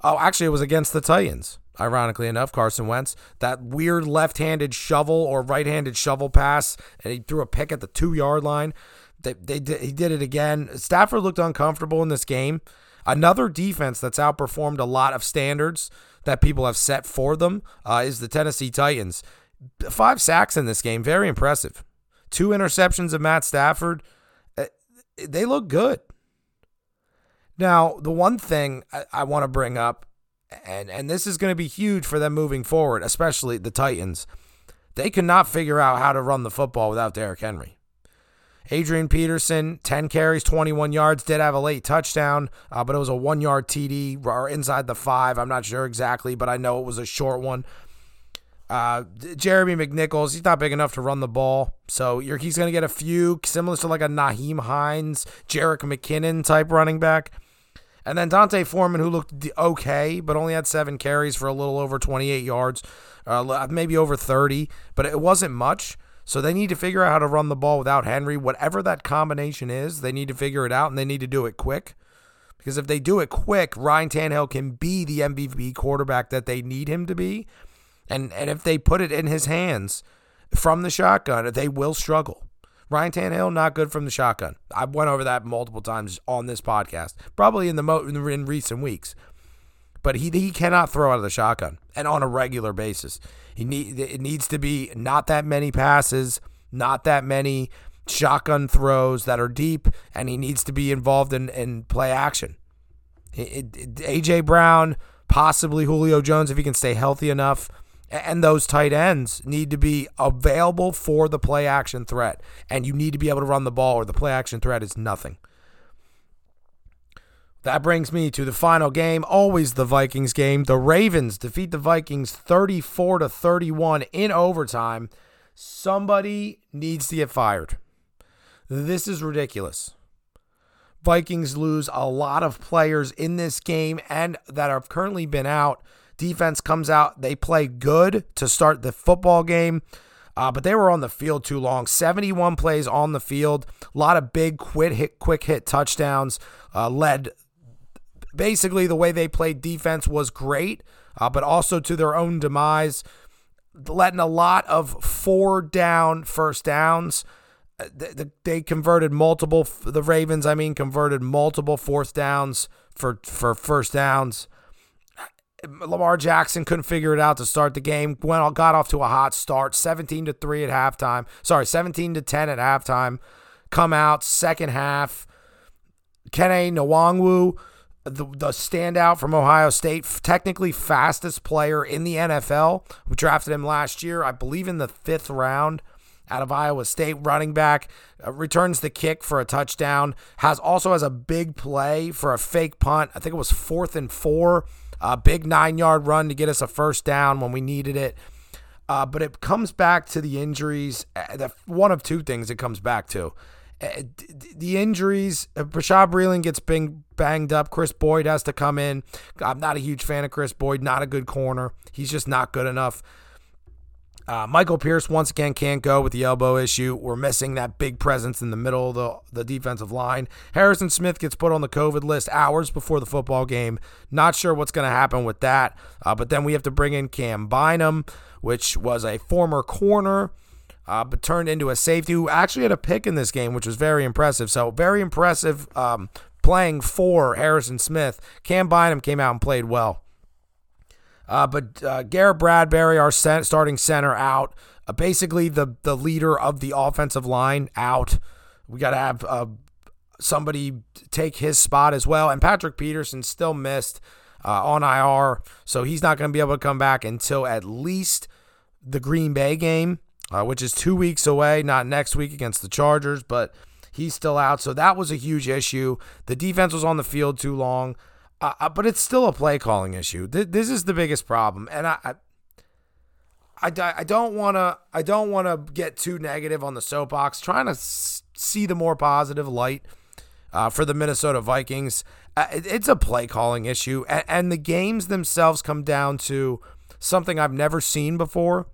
Oh, actually, it was against the Titans. Ironically enough, Carson Wentz that weird left-handed shovel or right-handed shovel pass, and he threw a pick at the two-yard line. They, they he did it again. Stafford looked uncomfortable in this game. Another defense that's outperformed a lot of standards that people have set for them uh, is the Tennessee Titans. Five sacks in this game, very impressive. Two interceptions of Matt Stafford. Uh, they look good. Now, the one thing I, I want to bring up, and, and this is going to be huge for them moving forward, especially the Titans, they could not figure out how to run the football without Derrick Henry. Adrian Peterson, 10 carries, 21 yards, did have a late touchdown, uh, but it was a one yard TD or inside the five. I'm not sure exactly, but I know it was a short one. Uh, Jeremy McNichols, he's not big enough to run the ball, so he's going to get a few similar to like a Nyheim Hines, Jerick McKinnon type running back. And then D'Onta Foreman, who looked okay, but only had seven carries for a little over 28 yards, uh, maybe over 30, but it wasn't much. So they need to figure out how to run the ball without Henry. Whatever that combination is, they need to figure it out and they need to do it quick. Because if they do it quick, Ryan Tannehill can be the MVP quarterback that they need him to be. And and if they put it in his hands from the shotgun, they will struggle. Ryan Tannehill not good from the shotgun. I've went over that multiple times on this podcast, probably in the mo- in recent weeks. But he he cannot throw out of the shotgun and on a regular basis. He need it needs to be not that many passes, not that many shotgun throws that are deep, and he needs to be involved in, in play action. AJ Brown, possibly Julio Jones, if he can stay healthy enough, and those tight ends need to be available for the play action threat, and you need to be able to run the ball, or the play action threat is nothing. That brings me to the final game, always the Vikings game. The Ravens defeat the Vikings 34 to 31 in overtime. Somebody needs to get fired. This is ridiculous. Vikings lose a lot of players in this game and that have currently been out. Defense comes out, they play good to start the football game. Uh, but they were on the field too long. 71 plays on the field, a lot of big, quick hit, quick hit touchdowns. Uh, led basically the way they played defense was great, uh, but also to their own demise, letting a lot of four down first downs. Uh, they converted multiple. The Ravens, I mean, converted multiple fourth downs for for first downs. Lamar Jackson couldn't figure it out to start the game. Went got off to a hot start, 17 to 3 at halftime. Sorry, 17 to 10 at halftime. Come out second half. Kene Nwangwu the, the standout from Ohio State, technically fastest player in the NFL. We drafted him last year, I believe, in the fifth round out of Iowa State. Running back uh, returns the kick for a touchdown. Has also has a big play for a fake punt. I think it was fourth and four. A big nine yard run to get us a first down when we needed it. Uh, but it comes back to the injuries. Uh, the, one of two things it comes back to. Eh, the injuries, uh, Bashaud Breeland gets bang, banged up. Kris Boyd has to come in. I'm not a huge fan of Kris Boyd. Not a good corner. He's just not good enough. Uh, Michael Pierce once again can't go with the elbow issue. We're missing that big presence in the middle of the, the defensive line. Harrison Smith gets put on the COVID list hours before the football game. Not sure what's going to happen with that. Uh, but then we have to bring in Cam Bynum, which was a former corner uh, but turned into a safety who actually had a pick in this game, which was very impressive. So, very impressive um, playing for Harrison Smith. Cam Bynum came out and played well. Uh, but uh, Garrett Bradbury, our starting center, out. Uh, basically, the, the leader of the offensive line out. We got to have uh, somebody take his spot as well. And Patrick Peterson still missed uh, on IR, so he's not going to be able to come back until at least the Green Bay game uh, which is two weeks away, not next week against the Chargers, but He's still out, so that was a huge issue. The defense was on the field too long, uh, but it's still a play calling issue. Th- this is the biggest problem, and I, I I, I don't want to I don't want to get too negative on the soapbox. Trying to s- see the more positive light uh, for the Minnesota Vikings. Uh, it, it's a play calling issue, and, and the games themselves come down to something I've never seen before.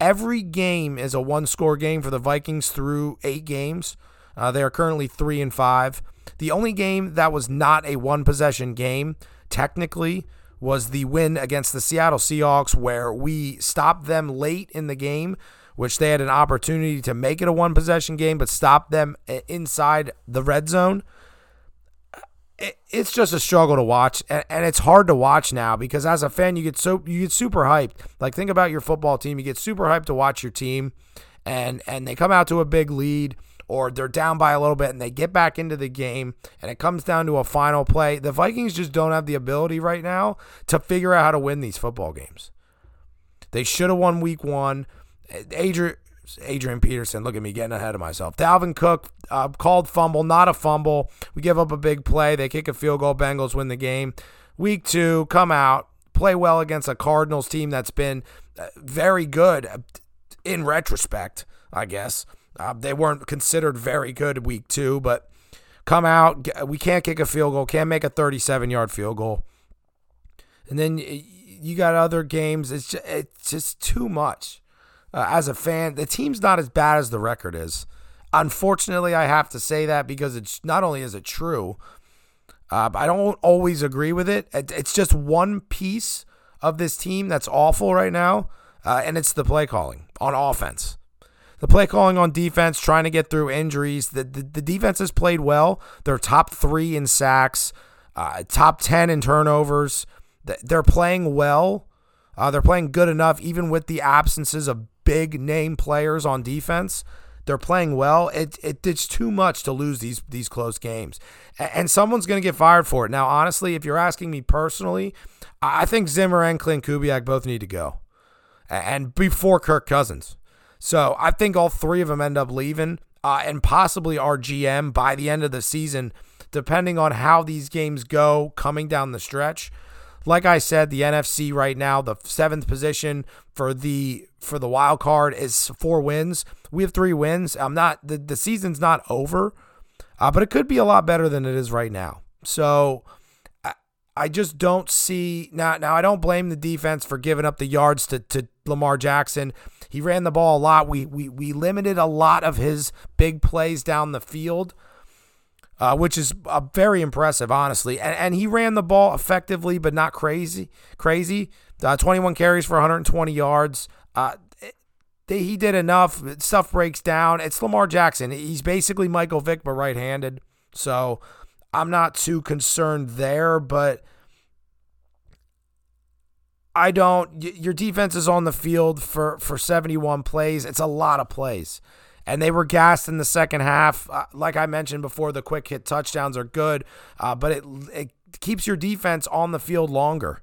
Every game is a one score game for the Vikings through eight games. Uh, they are currently three and five. The only game that was not a one possession game, technically, was the win against the Seattle Seahawks, where we stopped them late in the game, which they had an opportunity to make it a one possession game, but stopped them uh, inside the red zone. It's just a struggle to watch, and it's hard to watch now because as a fan, you get so you get super hyped. Like think about your football team, you get super hyped to watch your team, and and they come out to a big lead or they're down by a little bit and they get back into the game and it comes down to a final play, the Vikings just don't have the ability right now to figure out how to win these football games. They should have won week one. Adrian, Adrian Peterson, look at me getting ahead of myself. Dalvin Cook uh, called fumble, not a fumble. We give up a big play. They kick a field goal. Bengals win the game. Week two, come out, play well against a Cardinals team that's been uh, very good in retrospect, I guess. Uh, they weren't considered very good week two, but come out. We can't kick a field goal, can't make a 37 yard field goal. And then you got other games. It's just, it's just too much. Uh, as a fan, the team's not as bad as the record is. Unfortunately, I have to say that because it's not only is it true, uh, I don't always agree with it. It's just one piece of this team that's awful right now, uh, and it's the play calling on offense. The play calling on defense, trying to get through injuries. The, the, the defense has played well. They're top three in sacks, uh, top 10 in turnovers. They're playing well. Uh, they're playing good enough, even with the absences of big name players on defense. They're playing well. It, it it's too much to lose these these close games, and someone's going to get fired for it. Now, honestly, if you're asking me personally, I think Zimmer and Klint Kubiak both need to go, and before Kirk Cousins. So I think all three of them end up leaving, uh, and possibly our GM by the end of the season, depending on how these games go coming down the stretch. Like I said, the NFC right now, the seventh position for the for the wild card is four wins. We have three wins. I'm not the, the season's not over, uh, but it could be a lot better than it is right now. So I just don't see now. Now I don't blame the defense for giving up the yards to, to Lamar Jackson. He ran the ball a lot. We we we limited a lot of his big plays down the field, uh, which is uh, very impressive, honestly. And and he ran the ball effectively, but not crazy. Crazy. Uh, 21 carries for 120 yards. Uh, they, he did enough. Stuff breaks down. It's Lamar Jackson. He's basically Michael Vick, but right-handed. So I'm not too concerned there, but I don't. Your defense is on the field for for 71 plays. It's a lot of plays, and they were gassed in the second half. Uh, like I mentioned before, the quick hit touchdowns are good, uh, but it it keeps your defense on the field longer.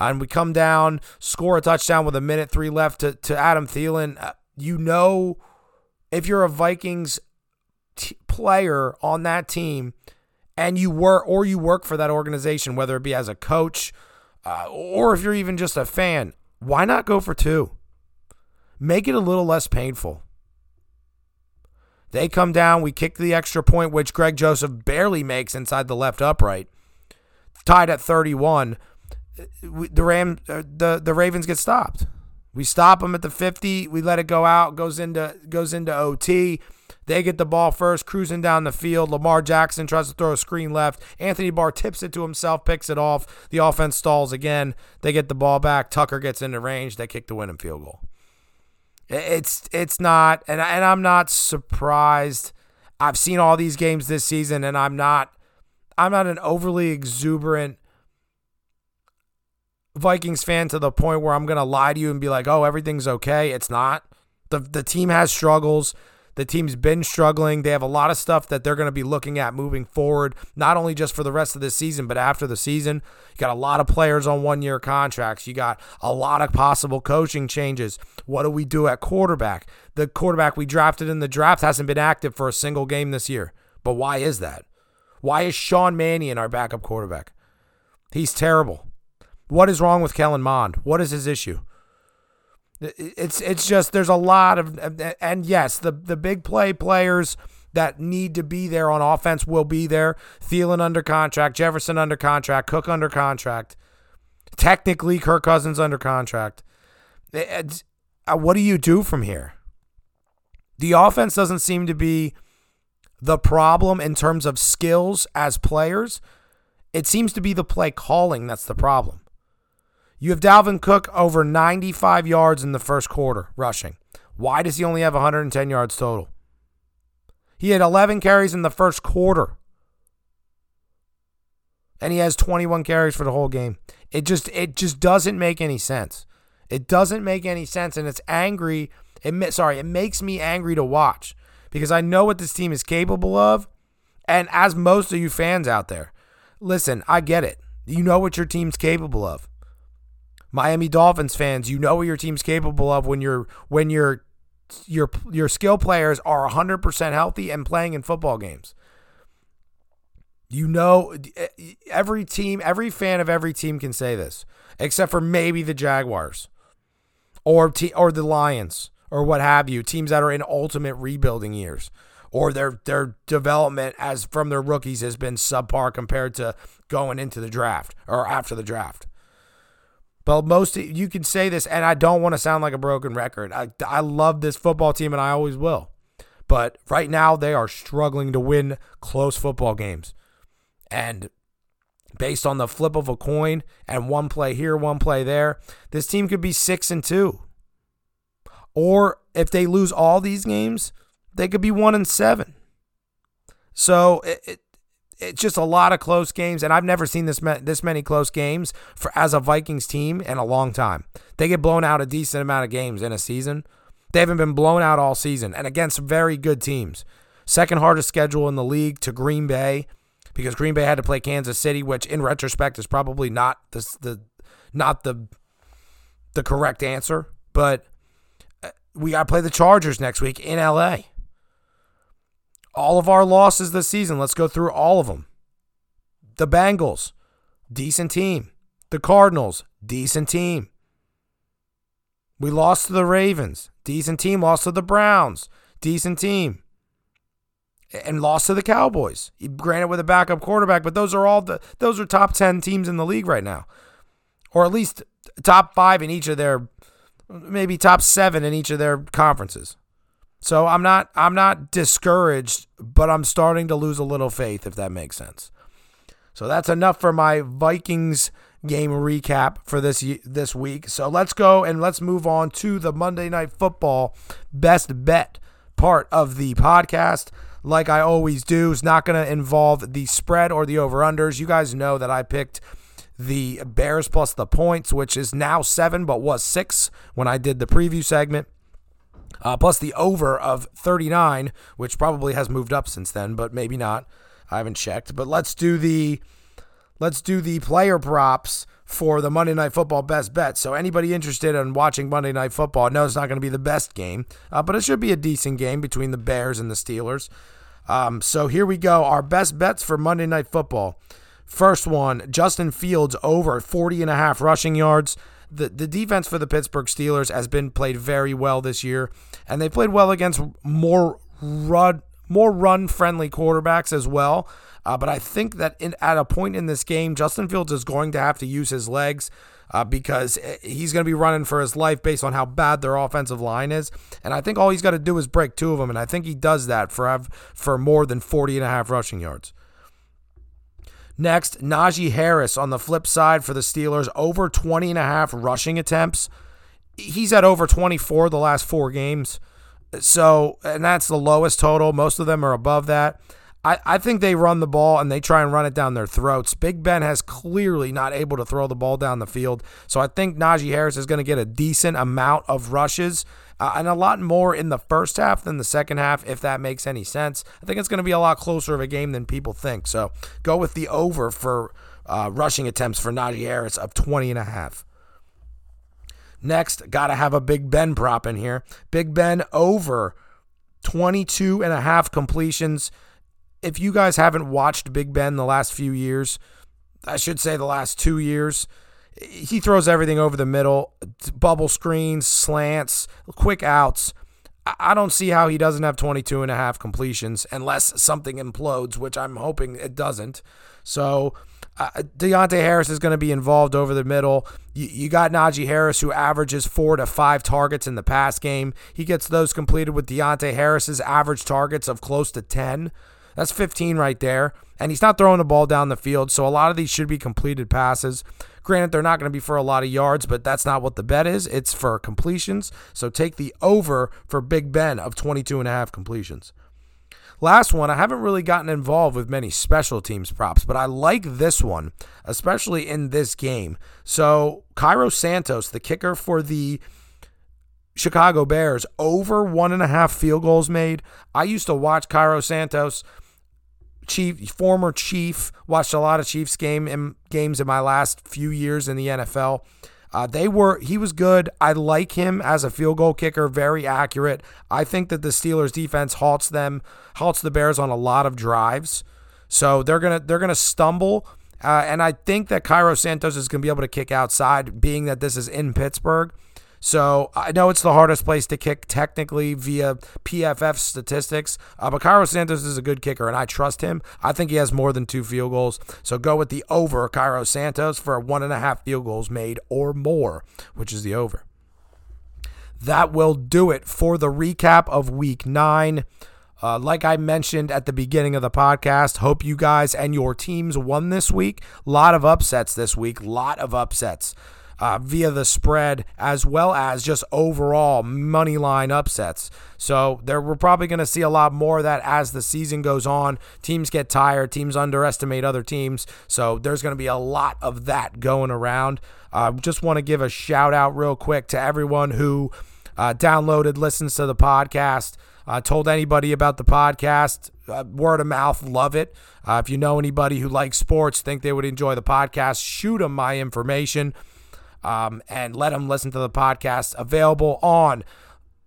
and we come down, score a touchdown with a minute three left to to Adam Thielen. Uh, you know, if you're a Vikings t- player on that team and you work or you work for that organization, whether it be as a coach uh, or if you're even just a fan, why not go for two? Make it a little less painful. They come down, we kick the extra point, which Greg Joseph barely makes inside the left upright, tied at 31. The Ram, uh, the the Ravens get stopped. We stop them at the 50. We let it go out. Goes into goes into OT. They get the ball first, cruising down the field. Lamar Jackson tries to throw a screen left. Anthony Barr tips it to himself, picks it off. The offense stalls again. They get the ball back. Tucker gets into range. They kick the winning field goal. It's it's not, and and I'm not surprised. I've seen all these games this season, and I'm not I'm not an overly exuberant Vikings fan to the point where I'm gonna lie to you and be like, oh, everything's okay. It's not. The the team has struggles. The team's been struggling. They have a lot of stuff that they're going to be looking at moving forward, not only just for the rest of the season, but after the season. You got a lot of players on one year contracts. You got a lot of possible coaching changes. What do we do at quarterback? The quarterback we drafted in the draft hasn't been active for a single game this year. But why is that? Why is Sean Mannion our backup quarterback? He's terrible. What is wrong with Kellen Mond? What is his issue? It's it's just there's a lot of and yes, the the big play players that need to be there on offense will be there. Thielen under contract, Jefferson under contract, Cook under contract. Technically, Kirk Cousins under contract. It's, uh, what do you do from here? The offense doesn't seem to be the problem in terms of skills as players. It seems to be the play calling that's the problem. You have Dalvin Cook over 95 yards in the first quarter rushing. Why does he only have 110 yards total? He had 11 carries in the first quarter. And he has 21 carries for the whole game. It just it just doesn't make any sense. It doesn't make any sense and it's angry. It sorry, it makes me angry to watch because I know what this team is capable of. And as most of you fans out there, listen, I get it. You know what your team's capable of. Miami Dolphins fans, you know what your team's capable of when you're when your your your skill players are 100% healthy and playing in football games. You know every team, every fan of every team can say this, except for maybe the Jaguars or t- or the Lions or what have you, teams that are in ultimate rebuilding years or their their development as from their rookies has been subpar compared to going into the draft or after the draft. But most you can say this, and I don't want to sound like a broken record. I, I love this football team, and I always will. But right now, they are struggling to win close football games. And based on the flip of a coin and one play here, one play there, this team could be six and two. Or if they lose all these games, they could be one and seven. So it, it, it's just a lot of close games, and I've never seen this this many close games for as a Vikings team in a long time. They get blown out a decent amount of games in a season. They haven't been blown out all season, and against very good teams. Second hardest schedule in the league to Green Bay, because Green Bay had to play Kansas City, which in retrospect is probably not the the not the the correct answer. But uh, we got to play the Chargers next week in LA all of our losses this season. Let's go through all of them. The Bengals, decent team. The Cardinals, decent team. We lost to the Ravens, decent team. Lost to the Browns, decent team. And lost to the Cowboys. Granted with a backup quarterback, but those are all the those are top 10 teams in the league right now. Or at least top 5 in each of their maybe top 7 in each of their conferences. So I'm not I'm not discouraged, but I'm starting to lose a little faith if that makes sense. So that's enough for my Vikings game recap for this this week. So let's go and let's move on to the Monday Night Football best bet part of the podcast. Like I always do, is not going to involve the spread or the over unders. You guys know that I picked the Bears plus the points, which is now seven, but was six when I did the preview segment uh, plus the over of 39, which probably has moved up since then, but maybe not. I haven't checked. But let's do the let's do the player props for the Monday Night Football best bet. So anybody interested in watching Monday Night Football knows it's not going to be the best game, uh, but it should be a decent game between the Bears and the Steelers. Um, so here we go. Our best bets for Monday Night Football. First one, Justin Fields over 40 and a half rushing yards the, the defense for the Pittsburgh Steelers has been played very well this year, and they played well against more run more run friendly quarterbacks as well. Uh, but I think that in, at a point in this game, Justin Fields is going to have to use his legs uh, because eh, he's going to be running for his life based on how bad their offensive line is. And I think all he's got to do is break two of them, and I think he does that for for more than 40 and a half rushing yards. Next, Najee Harris on the flip side for the Steelers, over 20 and a half rushing attempts. He's at over 24 the last four games. So, and that's the lowest total. Most of them are above that. I, I think they run the ball and they try and run it down their throats. Big Ben has clearly not able to throw the ball down the field. So I think Najee Harris is going to get a decent amount of rushes uh, and a lot more in the first half than the second half, if that makes any sense. I think it's going to be a lot closer of a game than people think. So go with the over for uh, rushing attempts for Najee Harris of 20 and a half. Next, got to have a Big Ben prop in here. Big Ben over 22 and a half completions. If you guys haven't watched Big Ben the last few years, I should say the last two years, he throws everything over the middle bubble screens, slants, quick outs. I don't see how he doesn't have 22 and a half completions unless something implodes, which I'm hoping it doesn't. So uh, Deonte Harris is going to be involved over the middle. You, you got Najee Harris, who averages four to five targets in the pass game. He gets those completed with Deonte Harris's average targets of close to 10. That's 15 right there. And he's not throwing the ball down the field, so a lot of these should be completed passes. Granted, they're not going to be for a lot of yards, but that's not what the bet is. It's for completions. So take the over for Big Ben of 22 and a half completions. Last one, I haven't really gotten involved with many special teams props, but I like this one, especially in this game. So, Cairo Santos, the kicker for the Chicago Bears, over one and a half field goals made. I used to watch Cairo Santos chief former chief watched a lot of chiefs game in, games in my last few years in the nfl uh, they were he was good. I like him as a field goal kicker very accurate. I think that the steelers defense halts them halts the bears on a lot of drives. So they're gonna they're gonna stumble. Uh, and i think that cairo santos is gonna be able to kick outside being that this is in pittsburgh so I know it's the hardest place to kick technically via PFF statistics, uh, but Cairo Santos is a good kicker, and I trust him. I think he has more than two field goals. So go with the over Cairo Santos for one and a half field goals made or more, which is the over. That will do it for the recap of week nine. Uh, like I mentioned at the beginning of the podcast, hope you guys and your teams won this week. A lot of upsets this week. Lot of upsets uh, via the spread as well as just overall money line upsets. So there we're probably going to see a lot more of that as the season goes on. Teams get tired, teams underestimate other teams. So there's going to be a lot of that going around. Uh, just want to give a shout out real quick to everyone who uh, downloaded, listens to the podcast. Uh, told anybody about the podcast. Uh, word of mouth, love it. Uh, if you know anybody who likes sports, think they would enjoy the podcast, shoot them my information um, and let them listen to the podcast available on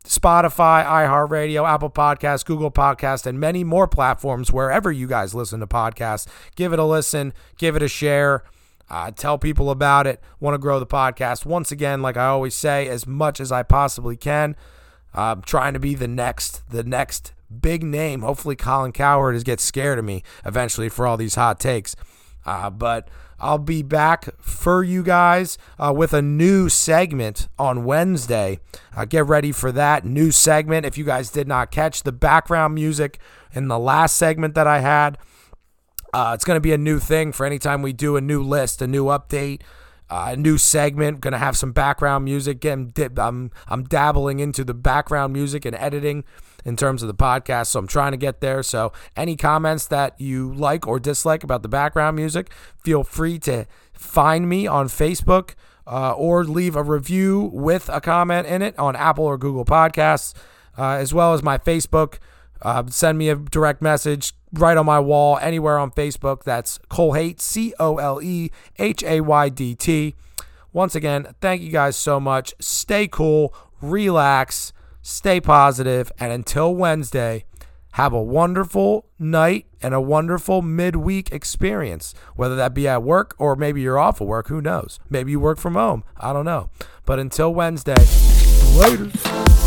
Spotify, iHeartRadio, Apple Podcasts, Google Podcasts, and many more platforms wherever you guys listen to podcasts. Give it a listen, give it a share. Uh, tell people about it. Want to grow the podcast. Once again, like I always say, as much as I possibly can. Uh, trying to be the next, the next big name. Hopefully, Colin Cowherd is get scared of me eventually for all these hot takes. Uh, but I'll be back for you guys uh, with a new segment on Wednesday. Uh, get ready for that new segment. If you guys did not catch the background music in the last segment that I had, uh, it's going to be a new thing for anytime we do a new list, a new update. Uh, a new segment. Gonna have some background music. Again, I'm I'm dabbling into the background music and editing in terms of the podcast. So I'm trying to get there. So any comments that you like or dislike about the background music, feel free to find me on Facebook uh, or leave a review with a comment in it on Apple or Google Podcasts, uh, as well as my Facebook. Uh, send me a direct message right on my wall anywhere on Facebook. That's Cole Haydt, C O L E H A Y D T. Once again, thank you guys so much. Stay cool, relax, stay positive, and until Wednesday, have a wonderful night and a wonderful midweek experience, whether that be at work or maybe you're off of work. Who knows? Maybe you work from home. I don't know. But until Wednesday, later.